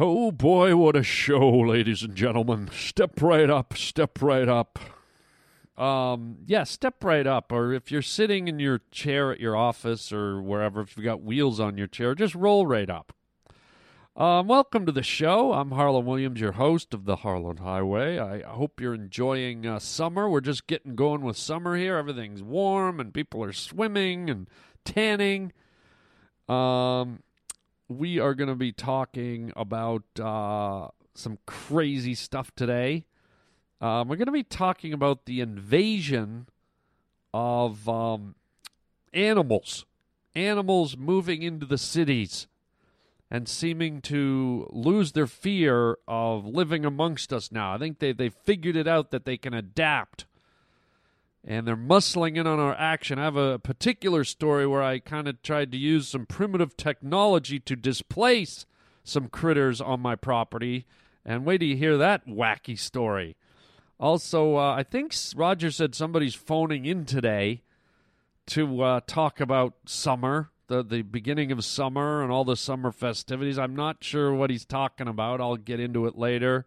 Oh boy, what a show, ladies and gentlemen. Step right up, step right up. Um, yeah, step right up. Or if you're sitting in your chair at your office or wherever, if you've got wheels on your chair, just roll right up. Um, welcome to the show. I'm Harland Williams, your host of the Harland Highway. I hope you're enjoying uh, summer. We're just getting going with summer here. Everything's warm and people are swimming and tanning. Um, we are going to be talking about uh, some crazy stuff today. Um, we're going to be talking about the invasion of um, animals, animals moving into the cities and seeming to lose their fear of living amongst us now. I think they they figured it out that they can adapt and they're muscling in on our action. I have a particular story where I kind of tried to use some primitive technology to displace some critters on my property. And wait till you hear that wacky story. Also, uh, I think Roger said somebody's phoning in today to uh, talk about summer, the, the beginning of summer, and all the summer festivities. I'm not sure what he's talking about. I'll get into it later.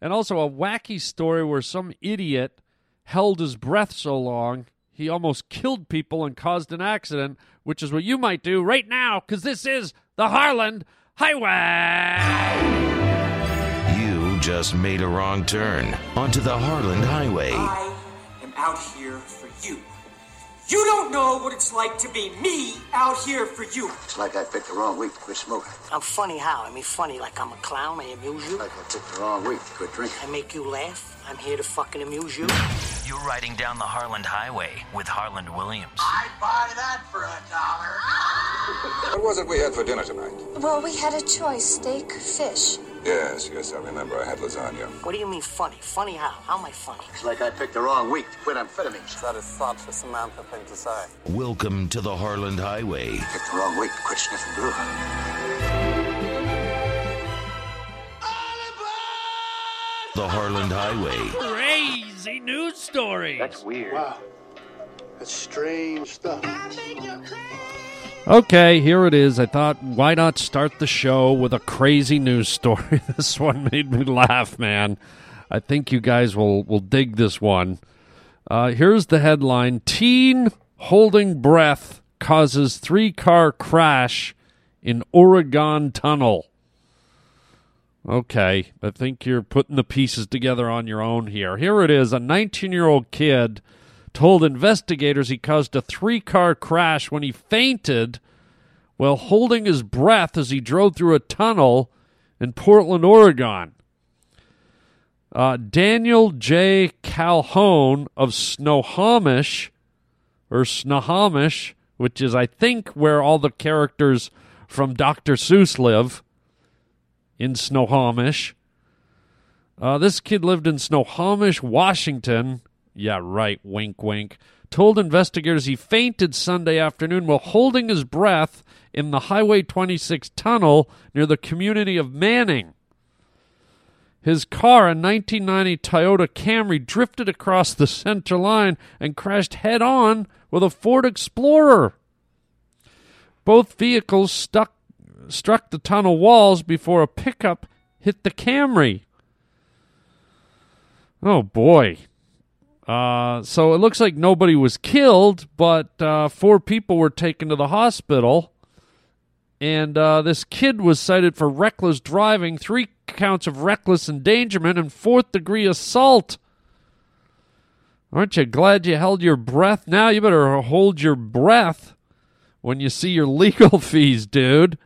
And also, a wacky story where some idiot held his breath so long he almost killed people and caused an accident, which is what you might do right now, because this is the Harland Highway. You just made a wrong turn onto the Harland Highway. I am out here for you. You don't know what it's like to be me out here for you. It's like I picked the wrong week to quit smoking. I'm funny how? I mean, funny like I'm a clown. I amuse you. Like I picked the wrong week to quit drinking. I make you laugh. I'm here to fucking amuse you. You're riding down the Harland Highway with Harland Williams. I'd buy that for a dollar. What was it we had for dinner tonight? Well, we had a choice steak, fish. Yes, yes, I remember. I had lasagna. What do you mean funny? Funny how? How am I funny? It's like I picked the wrong week to quit amphetamines. That is such a Samantha thing to say. Welcome to the Harland Highway. Picked the wrong week to quit sniffing glue. The Harland Highway. Crazy news story. That's weird. Wow. That's strange stuff. Okay, here it is. I thought, why not start the show with a crazy news story? this one made me laugh, man. I think you guys will, will dig this one. Uh, here's the headline Teen holding breath causes three car crash in Oregon tunnel. Okay, I think you're putting the pieces together on your own here. Here it is a 19 year old kid told investigators he caused a three car crash when he fainted while holding his breath as he drove through a tunnel in Portland, Oregon. Uh, Daniel J. Calhoun of Snohomish, or Snohomish, which is, I think, where all the characters from Dr. Seuss live, in Snohomish. Uh, this kid lived in Snohomish, Washington. Yeah, right, wink, wink. Told investigators he fainted Sunday afternoon while holding his breath in the Highway 26 tunnel near the community of Manning. His car, a 1990 Toyota Camry, drifted across the center line and crashed head on with a Ford Explorer. Both vehicles stuck, struck the tunnel walls before a pickup hit the Camry. Oh boy. Uh, so it looks like nobody was killed, but uh, four people were taken to the hospital. And uh, this kid was cited for reckless driving, three counts of reckless endangerment, and fourth degree assault. Aren't you glad you held your breath? Now you better hold your breath when you see your legal fees, dude.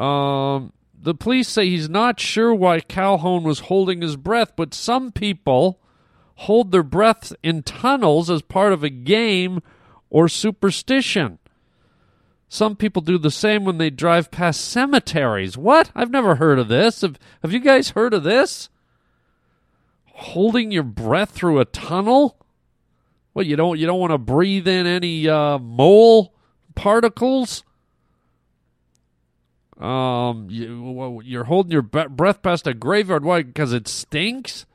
Um, the police say he's not sure why Calhoun was holding his breath, but some people hold their breaths in tunnels as part of a game or superstition. Some people do the same when they drive past cemeteries. What? I've never heard of this. Have, have you guys heard of this? Holding your breath through a tunnel? Well, you don't you don't want to breathe in any uh, mole particles? Um, you, you're holding your breath past a graveyard. Why? Because it stinks,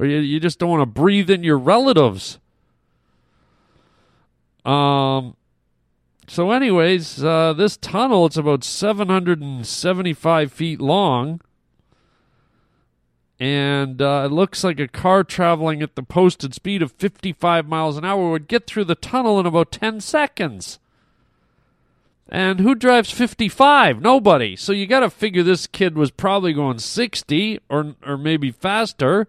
or you, you just don't want to breathe in your relatives. Um, So, anyways, uh, this tunnel it's about 775 feet long, and uh, it looks like a car traveling at the posted speed of 55 miles an hour would get through the tunnel in about 10 seconds. And who drives 55? Nobody. So you got to figure this kid was probably going 60 or or maybe faster.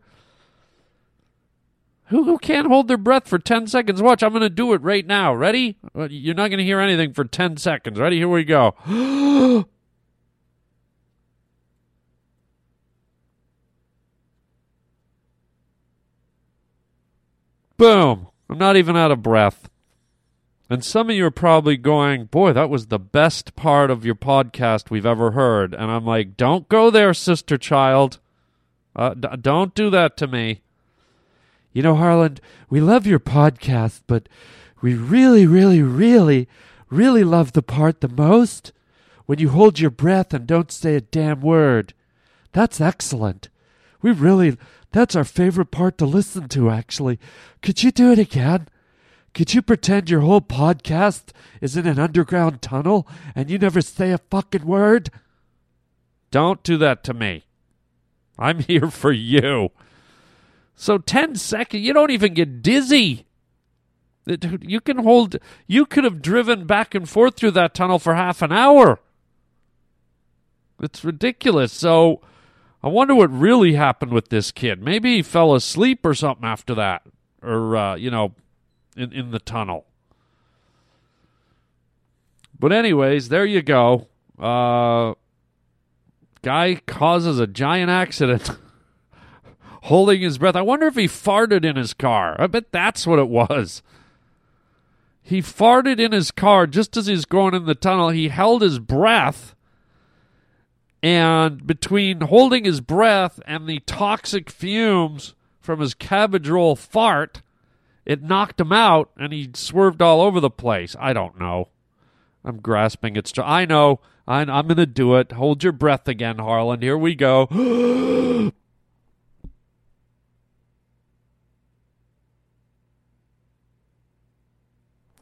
Who who can't hold their breath for 10 seconds? Watch, I'm going to do it right now. Ready? Uh, You're not going to hear anything for 10 seconds. Ready? Here we go. Boom. I'm not even out of breath. And some of you are probably going, Boy, that was the best part of your podcast we've ever heard. And I'm like, Don't go there, sister child. Uh, d- don't do that to me. You know, Harland, we love your podcast, but we really, really, really, really love the part the most when you hold your breath and don't say a damn word. That's excellent. We really, that's our favorite part to listen to, actually. Could you do it again? Could you pretend your whole podcast is in an underground tunnel and you never say a fucking word? Don't do that to me. I'm here for you. So 10 seconds, you don't even get dizzy. You can hold, you could have driven back and forth through that tunnel for half an hour. It's ridiculous. So I wonder what really happened with this kid. Maybe he fell asleep or something after that, or, uh, you know, in, in the tunnel. But, anyways, there you go. Uh, guy causes a giant accident. holding his breath. I wonder if he farted in his car. I bet that's what it was. He farted in his car just as he's going in the tunnel. He held his breath, and between holding his breath and the toxic fumes from his cabbage roll fart, it knocked him out and he swerved all over the place. I don't know. I'm grasping at. I know. I, I'm going to do it. Hold your breath again, Harland. Here we go.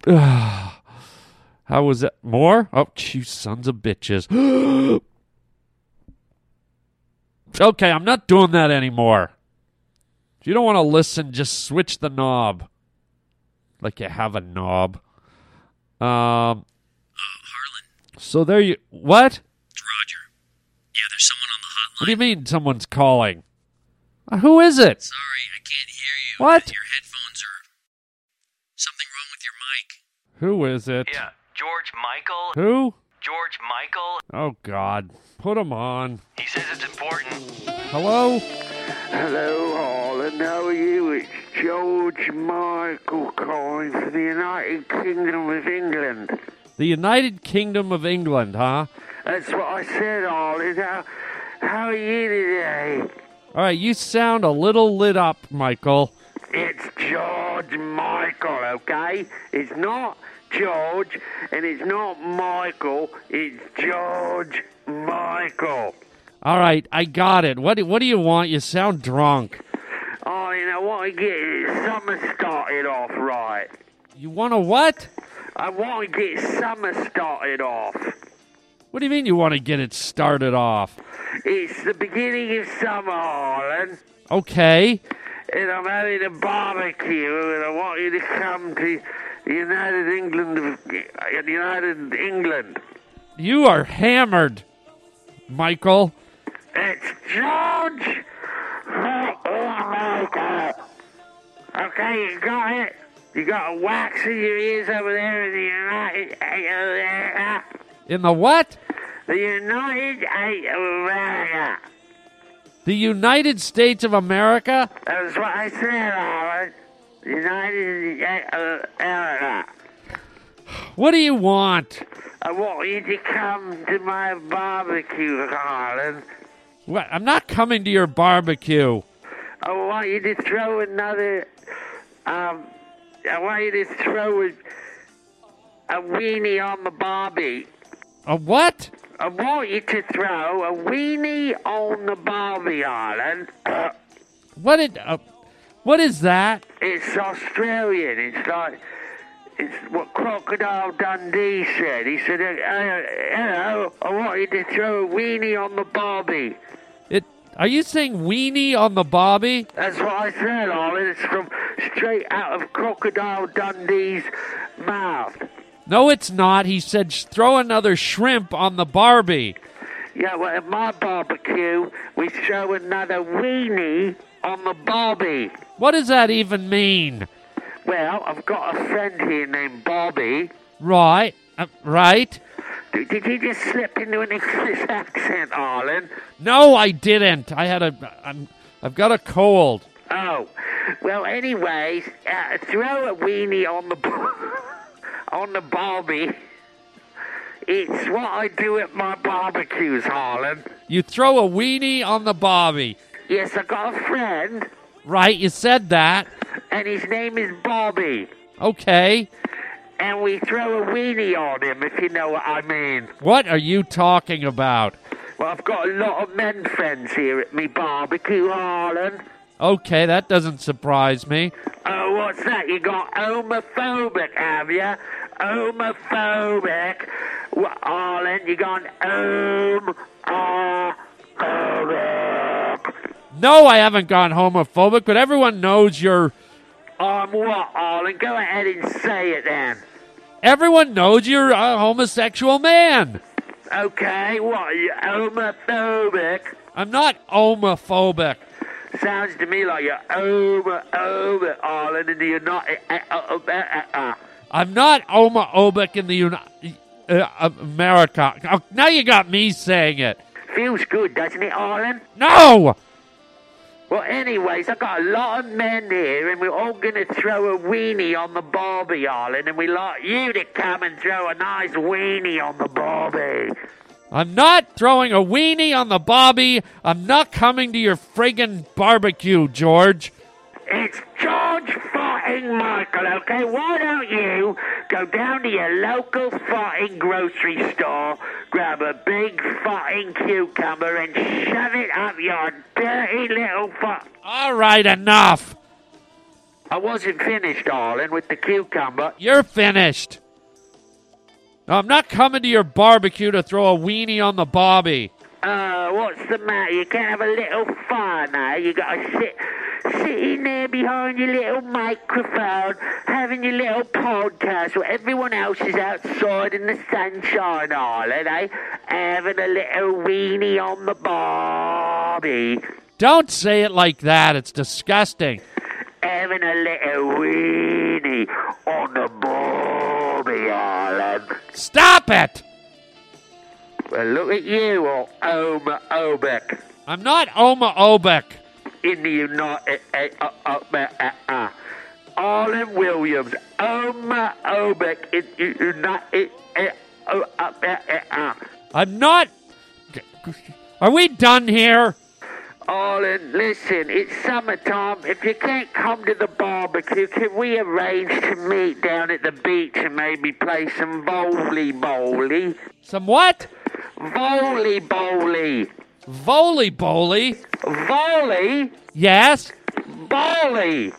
How was that? More? Oh, you sons of bitches. okay, I'm not doing that anymore. If you don't want to listen, just switch the knob. Like you have a knob. Um. So there you. What? Roger. Yeah, there's someone on the hotline. What do you mean someone's calling? Uh, who is it? Sorry, I can't hear you. What? Your headphones Who is it? Yeah, George Michael. Who? George Michael. Oh, God. Put him on. He says it's important. Hello? Hello, Harland. How are you? It's George Michael calling for the United Kingdom of England. The United Kingdom of England, huh? That's what I said, Harland. How, how are you today? All right, you sound a little lit up, Michael. It's George Michael, okay? It's not George, and it's not Michael. It's George Michael. All right, I got it. What do, what do you want? You sound drunk. Oh, you know what? I get summer started off right. You want to what? I want to get summer started off. What do you mean you want to get it started off? It's the beginning of summer, Harland, Okay. and I'm having a barbecue, and I want you to come to United England United England. You are hammered, Michael. It's George Michael. Okay, you got it. You got a wax in your ears over there in the United uh, In the what? the United States of America. The United States of America? That's what I said, Howard. United States of America. What do you want? I want you to come to my barbecue, Harland. What? I'm not coming to your barbecue. I want you to throw another. Um, I want you to throw a, a weenie on the barbie. A what? I want you to throw a weenie on the barbie, Harland. What did? Uh, what is that? It's Australian. It's like It's what Crocodile Dundee said. He said, uh, uh, hello, I want you to throw a weenie on the Barbie. It. Are you saying weenie on the barbie? That's what I said, Ollie. It's from straight out of Crocodile Dundee's mouth. No, it's not. He said throw another shrimp on the Barbie. Yeah, well, at my barbecue, we throw another weenie on the Barbie. What does that even mean? Well, I've got a friend here named Bobby. Right. Uh, right. Did, did you just slip into an English accent, Arlen? No, I didn't. I had a. I'm, I've got a cold. Oh, well, anyways, uh, throw a weenie on the on the Barbie. It's what I do at my barbecues, Harland. You throw a weenie on the Bobby. Yes, I got a friend, Right. You said that. and his name is Bobby. Okay. And we throw a weenie on him, if you know what I mean. What are you talking about? Well, I've got a lot of men friends here at me barbecue, Harland. Okay, that doesn't surprise me. Oh, what's that? You got homophobic, have you? Homophobic. What, Harland, you got homophobic. Ah-, ah-, ah-, No, I haven't gone homophobic, but everyone knows you're. I'm what, Harland? Go ahead and say it then. Everyone knows you're a homosexual man. Okay, what? You homophobic? I'm not homophobic. Sounds to me like you're homophobic, Harland, and you're not. Uh, uh, uh, uh, uh. I'm not homophobic in the Uni- uh, America. Oh, now you got me saying it. Feels good, doesn't it, Harland? No! Well, anyways, I got a lot of men here, and we're all gonna throw a weenie on the Barbie, Arlen, and we like you to come and throw a nice weenie on the Barbie. I'm not throwing a weenie on the Bobby. I'm not coming to your friggin' barbecue, George. It's George Michael, okay? Why don't you go down to your local fucking grocery store, grab a big fucking cucumber, and shove it up your dirty little fuck. All right, enough. I wasn't finished, darling, with the cucumber. You're finished. No, I'm not coming to your barbecue to throw a weenie on the Bobby. Uh, what's the matter? You can't have a little fun now. You gotta sit, sitting there behind your little microphone, having your little podcast where everyone else is outside in the sunshine, Arlen, eh? Having a little weenie on the barbie. Don't say it like that. It's disgusting. Having a little weenie on the barbie, Arlen. Stop it! Well, look at you, all Obek. I'm not homophobic. In the United uh, uh, uh, uh. Arlen Williams, homophobic in the United uh, uh, uh, uh, uh. I'm not. Are we done here? Arlen, listen, it's summertime. If you can't come to the barbecue, can we arrange to meet down at the beach and maybe play some volleyball? Some what? Volleyball. Volleyball? Volley? Yes. Volley.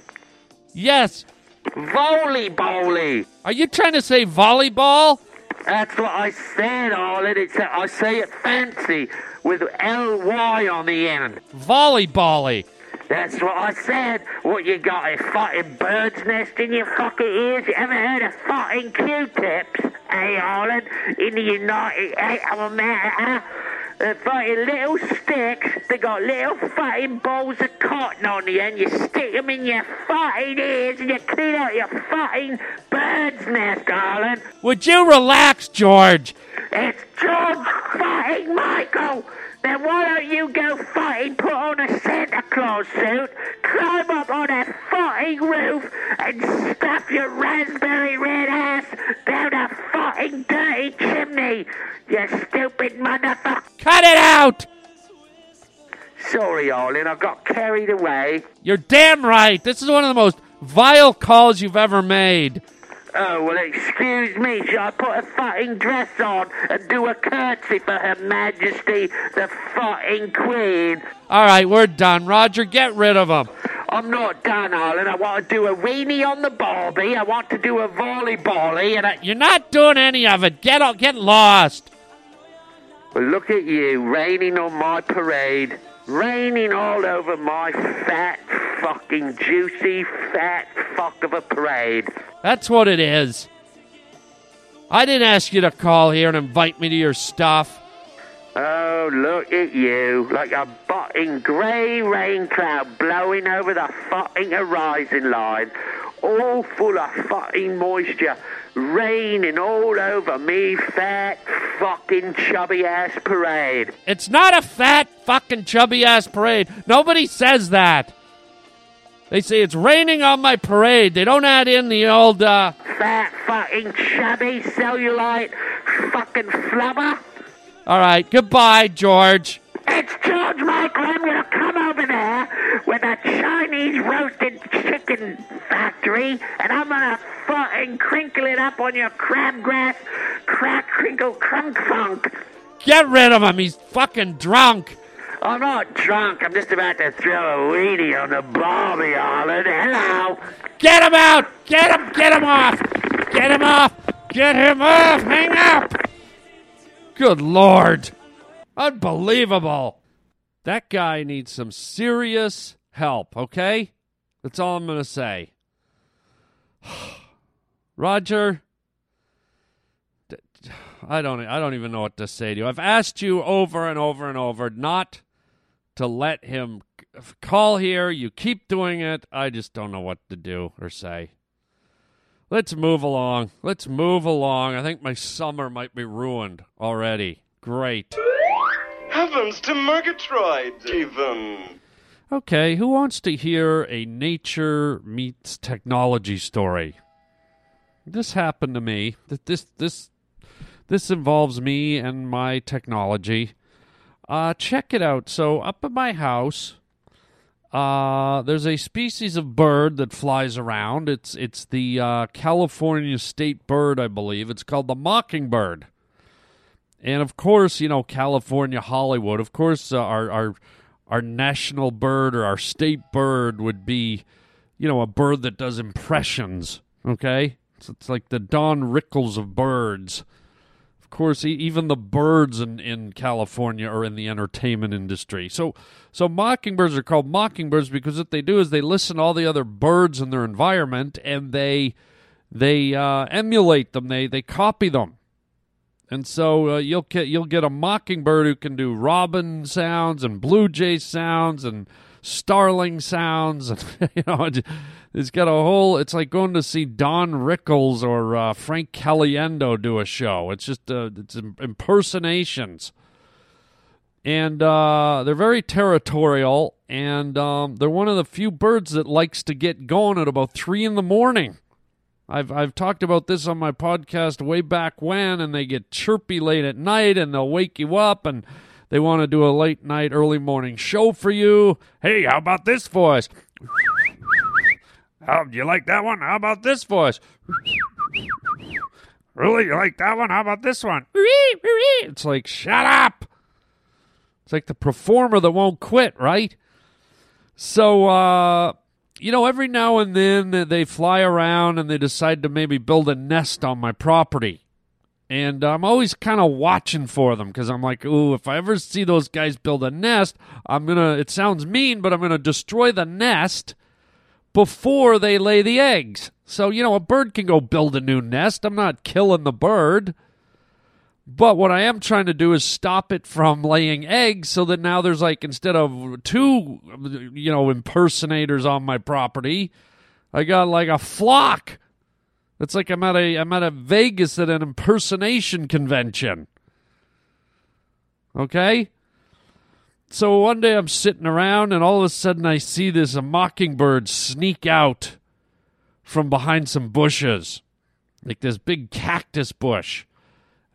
Yes. Volleyball. Are you trying to say volleyball? That's what I said, Arlen. It's I say it fancy with L Y on the end. Volleyball. That's what I said. What you got? A fucking bird's nest in your fucking ears? You ever heard of fucking Q-tips? Hey, Arlen, in the United States of America, Uh, they're fucking little sticks. They got little fucking balls of cotton on the end. You stick them in your fucking ears and you clean out your fucking bird's nest, darling. Would you relax, George? It's George fucking Michael! Then why don't you go fucking put on a Santa Claus suit, climb up on fucking roof, and stuff your raspberry red ass down a fucking dirty chimney, you stupid motherfucker! Cut it out! Sorry, Arlen, I got carried away. You're damn right. This is one of the most vile calls you've ever made. Oh, well, excuse me. Shall I put a fucking dress on and do a curtsy for Her Majesty the fucking Queen? All right, we're done. Roger, get rid of him. I'm not done, Harland. I want to do a weenie on the Barbie. I want to do a volleybally, and I. You're not doing any of it. Get o- get lost. Well, look at you, raining on my parade, raining all over my fat, fucking juicy, fat fuck of a parade. That's what it is. I didn't ask you to call here and invite me to your stuff. Oh, look at you, like a butting grey rain cloud blowing over the fucking horizon line, all full of fucking moisture, raining all over me fat, fucking chubby ass parade. It's not a fat fucking chubby ass parade. Nobody says that. They say it's raining on my parade. They don't add in the old uh Fat, fucking chubby cellulite, fucking flubber. All right, goodbye, George. It's George Michael. I'm gonna come over there with a Chinese roasted chicken factory, and I'm gonna fucking crinkle it up on your crabgrass, crack, crinkle, crunk funk. Get rid of him. He's fucking drunk. I'm not drunk. I'm just about to throw a weenie on the Barbie Island. Hello. Get him out. Get him. Get him off. Get him off. Get him off. Hang up. Good lord. Unbelievable. That guy needs some serious help, okay? That's all I'm going to say. Roger, I don't I don't even know what to say to you. I've asked you over and over and over not to let him call here. You keep doing it. I just don't know what to do or say. Let's move along. Let's move along. I think my summer might be ruined already. Great. Heavens to Murgatroyd, even. Okay, who wants to hear a nature meets technology story? This happened to me. This this this involves me and my technology. Uh check it out. So up at my house, uh there's a species of bird that flies around. It's it's the uh, California state bird, I believe. It's called the mockingbird. And of course, you know, California Hollywood. Of course, uh, our our our national bird or our state bird would be, you know, a bird that does impressions. Okay, it's, it's like the Don Rickles of birds. Of course, e- even the birds in, in California are in the entertainment industry. So, so mockingbirds are called mockingbirds because what they do is they listen to all the other birds in their environment and they they uh, emulate them. They they copy them. And so uh, you'll get you'll get a mockingbird who can do robin sounds and blue jay sounds and starling sounds, and you know, it- it's got a whole. It's like going to see Don Rickles or uh, Frank Caliendo do a show. It's just uh, it's impersonations, and uh, they're very territorial, and um, they're one of the few birds that likes to get going at about three in the morning. I've I've talked about this on my podcast way back when, and they get chirpy late at night, and they'll wake you up, and they want to do a late night, early morning show for you. Hey, how about this voice? How do you like that one? How about this voice? Really, you like that one? How about this one? It's like shut up. It's like the performer that won't quit, right? So, uh, you know, every now and then they fly around and they decide to maybe build a nest on my property. And I'm always kind of watching for them because I'm like, ooh, if I ever see those guys build a nest, I'm going to, it sounds mean, but I'm going to destroy the nest before they lay the eggs. So, you know, a bird can go build a new nest. I'm not killing the bird. But what I am trying to do is stop it from laying eggs so that now there's like, instead of two, you know, impersonators on my property, I got like a flock. It's like I'm at a I'm at a Vegas at an impersonation convention. Okay? So one day I'm sitting around and all of a sudden I see this mockingbird sneak out from behind some bushes. Like this big cactus bush.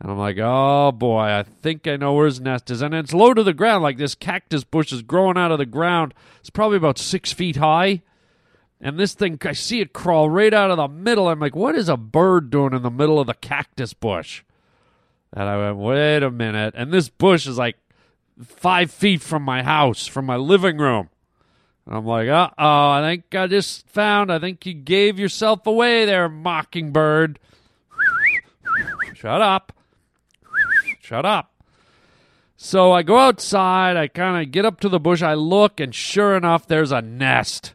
And I'm like, oh boy, I think I know where his nest is. And it's low to the ground. Like this cactus bush is growing out of the ground. It's probably about six feet high. And this thing, I see it crawl right out of the middle. I'm like, what is a bird doing in the middle of the cactus bush? And I went, wait a minute. And this bush is like five feet from my house, from my living room. And I'm like, uh oh, I think I just found, I think you gave yourself away there, mockingbird. Shut up. Shut up. So I go outside, I kind of get up to the bush, I look, and sure enough, there's a nest.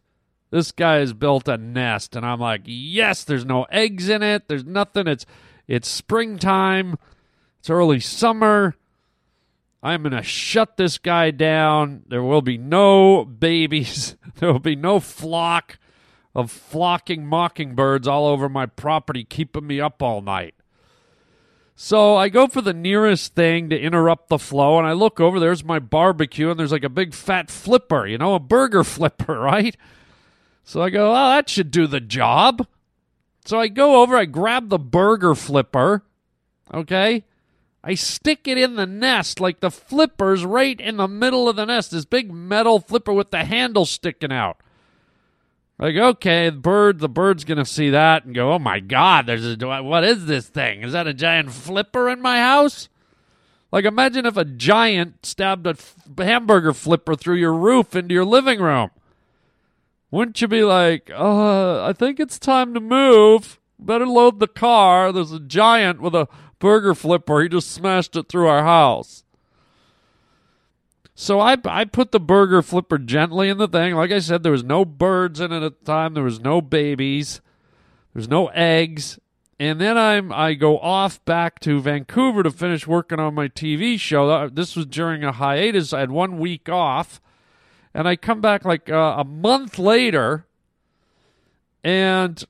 This guy has built a nest, and I'm like, yes, there's no eggs in it, there's nothing. It's it's springtime, it's early summer. I'm to shut this guy down. There will be no babies. There will be no flock of flocking mockingbirds all over my property, keeping me up all night. So I go for the nearest thing to interrupt the flow, and I look over. There's my barbecue, and there's like a big fat flipper, you know, a burger flipper, right? So I go, oh, that should do the job. So I go over, I grab the burger flipper, okay? I stick it in the nest like the flipper's right in the middle of the nest, this big metal flipper with the handle sticking out. Like, okay, the bird, the bird's gonna see that and go, "Oh my god, there's a what is this thing? Is that a giant flipper in my house?" Like, imagine if a giant stabbed a f- hamburger flipper through your roof into your living room. Wouldn't you be like, "Uh, I think it's time to move. Better load the car. There's a giant with a burger flipper. He just smashed it through our house." So I I put the burger flipper gently in the thing. Like I said, there was no birds in it at the time. There was no babies. There's no eggs. And then I'm I go off back to Vancouver to finish working on my TV show. This was during a hiatus. I had one week off, and I come back like uh, a month later, and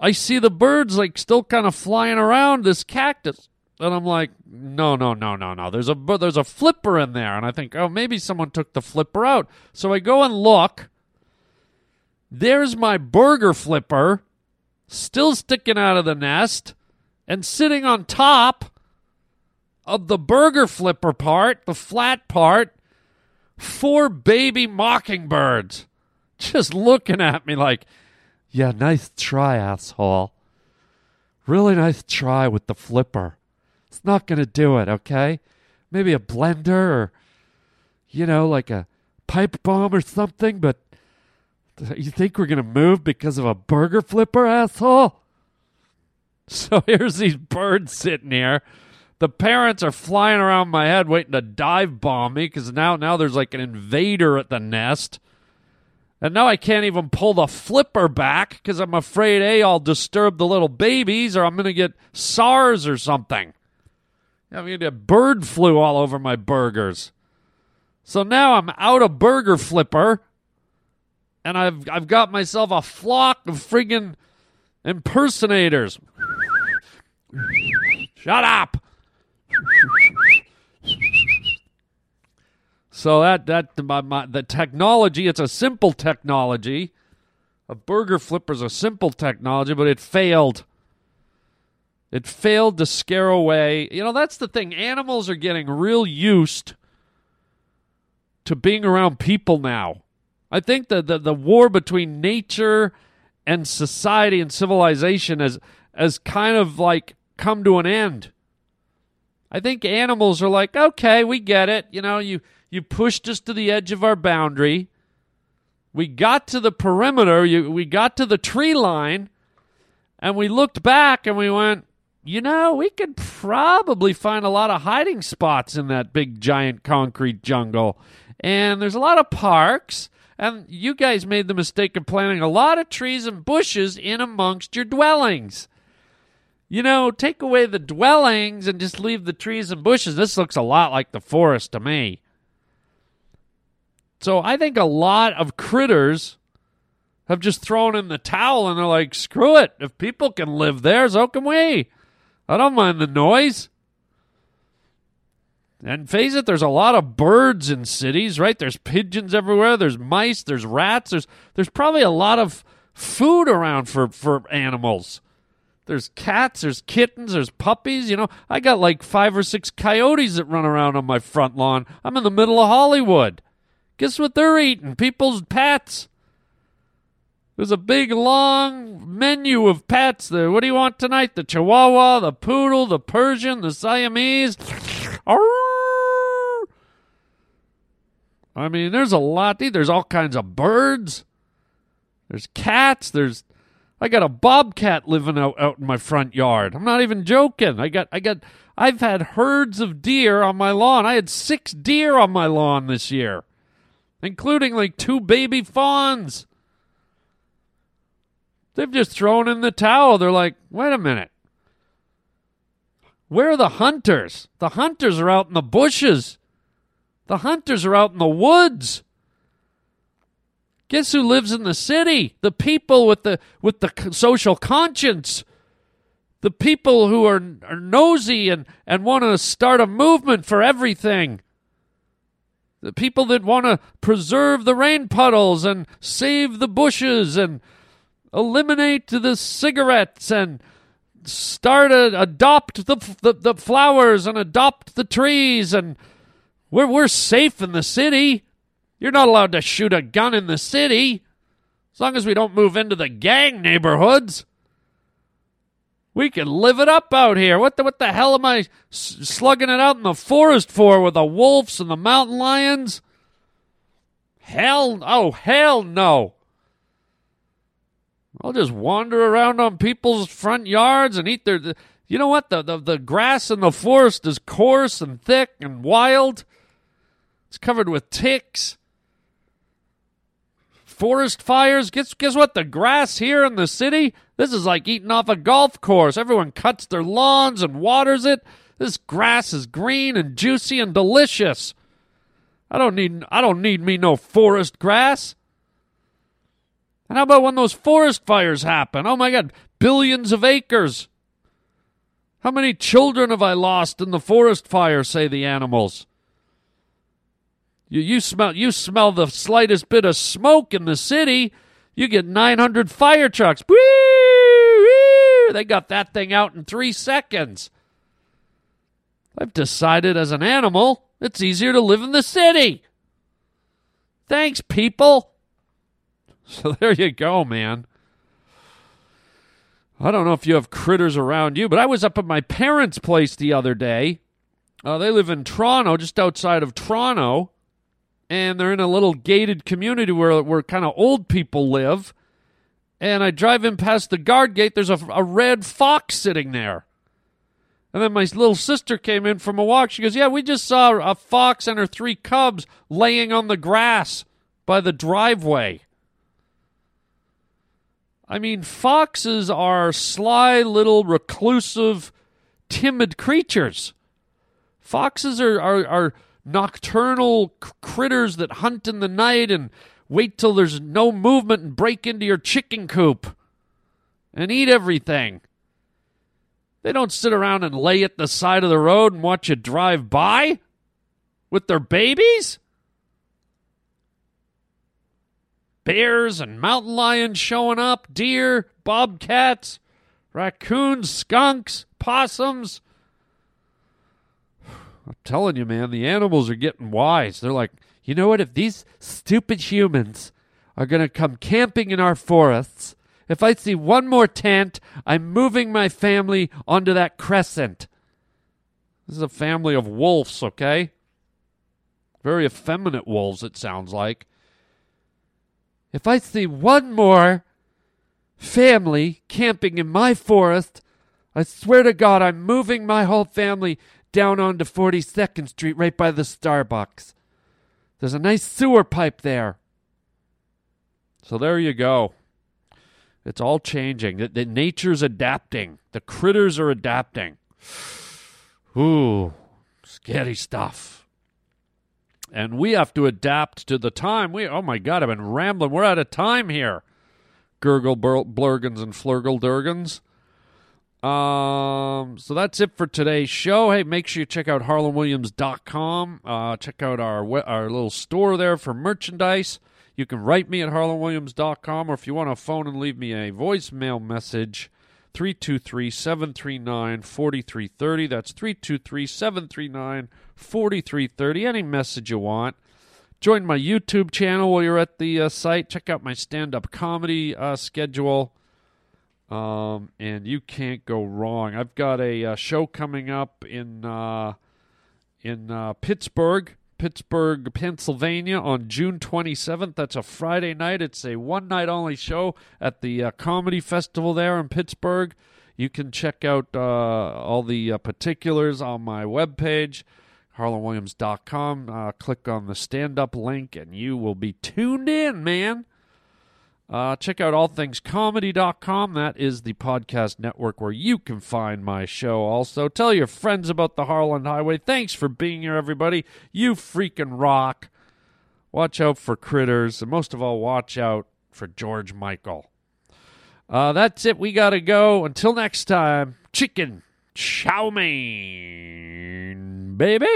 I see the birds like still kind of flying around this cactus. And I'm like, no, no, no, no, no. There's a there's a flipper in there, and I think, oh, maybe someone took the flipper out. So I go and look. There's my burger flipper, still sticking out of the nest, and sitting on top of the burger flipper part, the flat part, four baby mockingbirds, just looking at me like, yeah, nice try, asshole. Really nice try with the flipper. It's not going to do it, okay? Maybe a blender or, you know, like a pipe bomb or something, but you think we're going to move because of a burger flipper, asshole? So here's these birds sitting here. The parents are flying around my head waiting to dive bomb me because now, now there's like an invader at the nest. And now I can't even pull the flipper back because I'm afraid, A, I'll disturb the little babies or I'm going to get SARS or something. Going to get bird flu all over my burgers. So now I'm out of burger flipper, and I've I've got myself a flock of friggin' impersonators. Shut up. So that that my, my, the technology, it's a simple technology. A burger flipper is a simple technology, but it failed. It failed to scare away. You know, that's the thing. Animals are getting real used to being around people now. I think that the, the war between nature and society and civilization has has kind of like come to an end. I think animals are like, okay, we get it. You know, you you pushed us to the edge of our boundary. We got to the perimeter. You, we got to the tree line, and we looked back and we went, you know, we could probably find a lot of hiding spots in that big giant concrete jungle. And there's a lot of parks. And you guys made the mistake of planting a lot of trees and bushes in amongst your dwellings. You know, take away the dwellings and just leave the trees and bushes. This looks a lot like the forest to me. So I think a lot of critters have just thrown in the towel and they're like, screw it. If people can live there, so can we. I don't mind the noise. And face it, there's a lot of birds in cities, right? There's pigeons everywhere. There's mice. There's rats. There's there's probably a lot of food around for for animals. There's cats. There's kittens. There's puppies. You know, I got like five or six coyotes that run around on my front lawn. I'm in the middle of Hollywood. Guess what they're eating? People's pets. There's a big long menu of pets there. What do you want tonight? The Chihuahua, the Poodle, the Persian, the Siamese. I mean, there's a lot. There's all kinds of birds. There's cats. There's I got a bobcat living out, out in my front yard. I'm not even joking. I got I got I've had herds of deer on my lawn. I had six deer on my lawn this year, including like two baby fawns. They've just thrown in the towel. They're like, wait a minute. Where are the hunters? The hunters are out in the bushes. The hunters are out in the woods. Guess who lives in the city? The people with the with the social conscience. The people who are, are nosy and, and want to start a movement for everything. The people that want to preserve the rain puddles and save the bushes and eliminate the cigarettes and start a, adopt the, the the flowers and adopt the trees and we're we're safe in the city. You're not allowed to shoot a gun in the city as long as we don't move into the gang neighborhoods. We can live it up out here. What the what the hell am I slugging it out in the forest for with the wolves and the mountain lions? Hell, oh hell no. I'll just wander around on people's front yards and eat their. You know what? The, the, the grass in the forest is coarse and thick and wild. It's covered with ticks. Forest fires. Guess, guess what? The grass here in the city, this is like eating off a golf course. Everyone cuts their lawns and waters it. This grass is green and juicy and delicious. I don't need I don't need me no forest grass. And how about when those forest fires happen? Oh my God, billions of acres. How many children have I lost in the forest fire? Say the animals. You, you smell you smell the slightest bit of smoke in the city, you get 900 fire trucks. They got that thing out in three seconds. I've decided as an animal, it's easier to live in the city. Thanks, people. So there you go, man. I don't know if you have critters around you, but I was up at my parents' place the other day. Uh, they live in Toronto, just outside of Toronto, and they're in a little gated community where where kind of old people live. And I drive in past the guard gate. There's a, a red fox sitting there. And then my little sister came in from a walk. She goes, "Yeah, we just saw a fox and her three cubs laying on the grass by the driveway." I mean, foxes are sly little reclusive, timid creatures. Foxes are, are, are nocturnal critters that hunt in the night and wait till there's no movement and break into your chicken coop and eat everything. They don't sit around and lay at the side of the road and watch you drive by with their babies. Bears and mountain lions showing up, deer, bobcats, raccoons, skunks, possums. I'm telling you, man, the animals are getting wise. They're like, you know what? If these stupid humans are going to come camping in our forests, if I see one more tent, I'm moving my family onto that crescent. This is a family of wolves, okay? Very effeminate wolves, it sounds like. If I see one more family camping in my forest, I swear to God, I'm moving my whole family down onto 42nd Street right by the Starbucks. There's a nice sewer pipe there. So there you go. It's all changing. The, the nature's adapting. The critters are adapting. Ooh, scary stuff and we have to adapt to the time. We oh my god, I've been rambling. We're out of time here. Gurgle bur- blurgans and flurgle durgans. Um, so that's it for today's show. Hey, make sure you check out harlandwilliams.com. Uh, check out our our little store there for merchandise. You can write me at harlandwilliams.com, or if you want to phone and leave me a voicemail message, 323 739 4330. That's 323 739 4330. Any message you want. Join my YouTube channel while you're at the uh, site. Check out my stand up comedy uh, schedule. Um, and you can't go wrong. I've got a uh, show coming up in uh, in uh, Pittsburgh, Pittsburgh, Pennsylvania on June 27th. That's a Friday night. It's a one night only show at the uh, Comedy Festival there in Pittsburgh. You can check out uh, all the uh, particulars on my webpage, harlandwilliams.com. Uh, click on the stand up link, and you will be tuned in, man. Uh, check out allthingscomedy.com. That is the podcast network where you can find my show. Also, tell your friends about the Harland Highway. Thanks for being here, everybody. You freaking rock. Watch out for critters, and most of all, watch out for George Michael. Uh, that's it. We got to go. Until next time, chicken chow mein, baby.